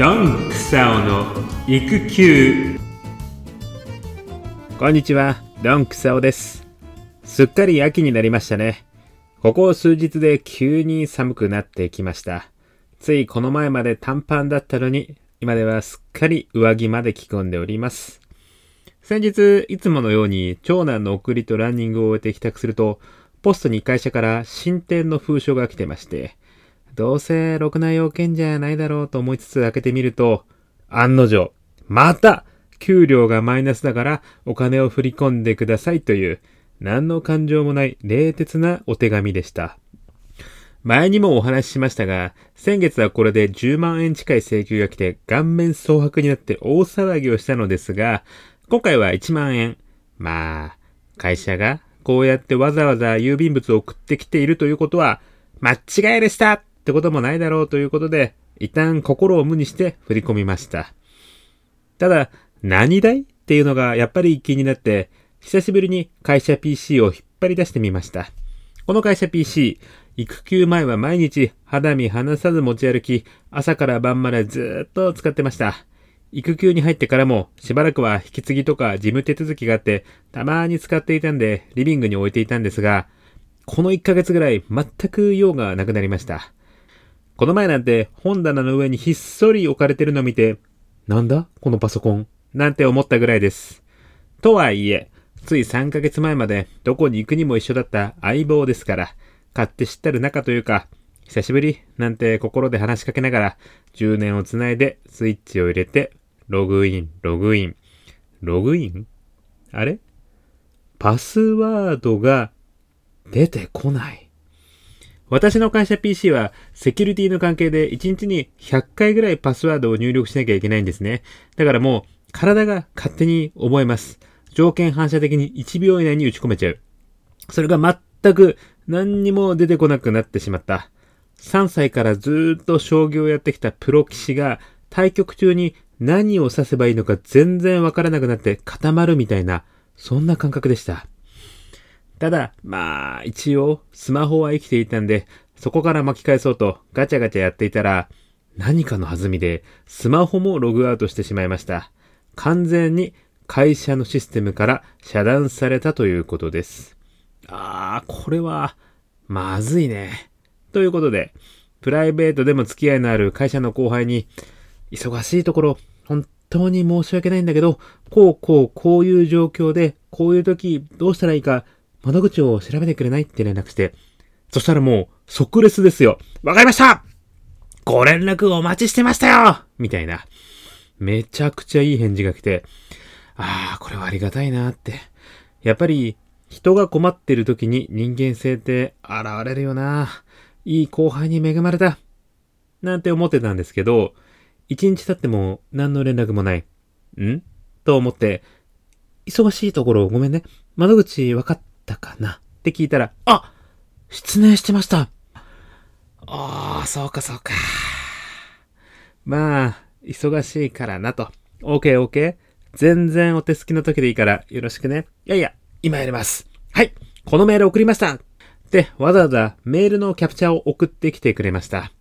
ドンクサオの育休。こんにちはドンクサオです。すっかり秋になりましたね。ここ数日で急に寒くなってきました。ついこの前まで短パンだったのに今ではすっかり上着まで着込んでおります。先日いつものように長男の送りとランニングを終えて帰宅するとポストに会社から新店の封書が来てましてどうせろくな要件じゃないだろうと思いつつ開けてみると、案の定、また給料がマイナスだからお金を振り込んでくださいという、何の感情もない冷徹なお手紙でした。前にもお話ししましたが、先月はこれで10万円近い請求が来て顔面蒼白になって大騒ぎをしたのですが、今回は1万円。まあ、会社がこうやってわざわざ郵便物を送ってきているということは、間違いでしたってこともないだろうということで、一旦心を無にして振り込みました。ただ、何代っていうのがやっぱり気になって、久しぶりに会社 PC を引っ張り出してみました。この会社 PC、育休前は毎日肌身離さず持ち歩き、朝から晩までずっと使ってました。育休に入ってからもしばらくは引き継ぎとか事務手続きがあって、たまに使っていたんでリビングに置いていたんですが、この1ヶ月ぐらい全く用がなくなりました。この前なんて本棚の上にひっそり置かれてるの見て、なんだ？このパソコンなんて思ったぐらいです。とはいえ、つい3ヶ月前までどこに行くにも一緒だった相棒ですから、買って知ったる仲というか、久しぶり？なんて心で話しかけながら、10年をつないでスイッチを入れて、ログイン、ログイン。ログイン？あれ？パスワードが出てこない。私の会社 PC はセキュリティの関係で1日に100回ぐらいパスワードを入力しなきゃいけないんですね。だからもう体が勝手に覚えます。条件反射的に1秒以内に打ち込めちゃう。それが全く何にも出てこなくなってしまった。3歳からずっと将棋をやってきたプロ棋士が対局中に何を指せばいいのか全然わからなくなって固まるみたいな、そんな感覚でした。ただ、まあ、一応、スマホは生きていたんで、そこから巻き返そうとガチャガチャやっていたら、何かの弾みで、スマホもログアウトしてしまいました。完全に会社のシステムから遮断されたということです。あー、これは、まずいね。ということで、プライベートでも付き合いのある会社の後輩に、忙しいところ、本当に申し訳ないんだけど、こうこうこういう状況で、こういう時どうしたらいいか窓口を調べてくれないって連絡して、そしたらもう即レスですよ。わかりましたご連絡お待ちしてましたよみたいな。めちゃくちゃいい返事が来て、ああ、これはありがたいなって。やっぱり人が困ってる時に人間性って現れるよな。いい後輩に恵まれた。なんて思ってたんですけど、一日経っても何の連絡もない。ん？と思って、忙しいところごめんね。窓口分かったかなって聞いたら、あ失念してました。ああ、そうかそうか。まあ、忙しいからなと。OK, OK. 全然お手すきの時でいいからよろしくね。いやいや、今やります。はい。このメール送りました。で、わざわざメールのキャプチャーを送ってきてくれました。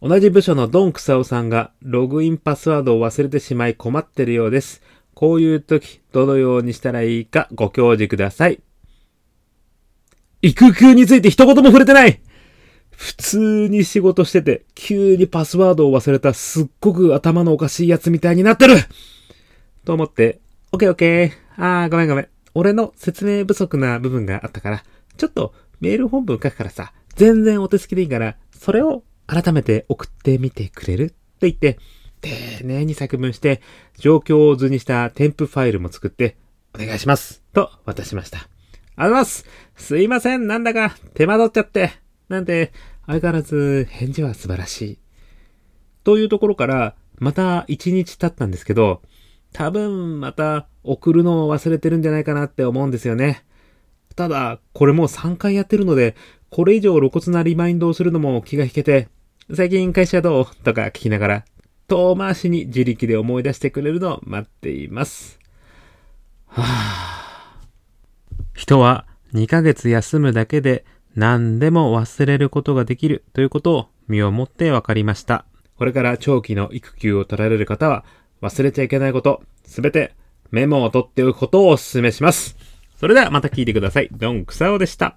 同じ部署のドンクサオさんがログインパスワードを忘れてしまい困ってるようです。こういう時、どのようにしたらいいかご教示ください。育休について一言も触れてない普通に仕事してて、急にパスワードを忘れたすっごく頭のおかしいやつみたいになってると思って、オッケーオッケー。あー、ごめんごめん。俺の説明不足な部分があったから、ちょっとメール本文書くからさ、全然お手すきでいいから、それを改めて送ってみてくれる？と言って、丁寧に作文して、状況を図にした添付ファイルも作って、お願いします。と渡しました。ありがとうござます。すいません。なんだか手間取っちゃって。なんて、相変わらず返事は素晴らしい。というところから、また一日経ったんですけど、多分また送るのを忘れてるんじゃないかなって思うんですよね。ただ、これもう3回やってるので、これ以上露骨なリマインドをするのも気が引けて、最近会社どうとか聞きながら、遠回しに自力で思い出してくれるのを待っています。はぁ。人は2ヶ月休むだけで何でも忘れることができるということを身をもって分かりました。これから長期の育休を取られる方は忘れちゃいけないこと、すべてメモを取っておくことをお勧めします。それではまた聞いてください。ドンクサオでした。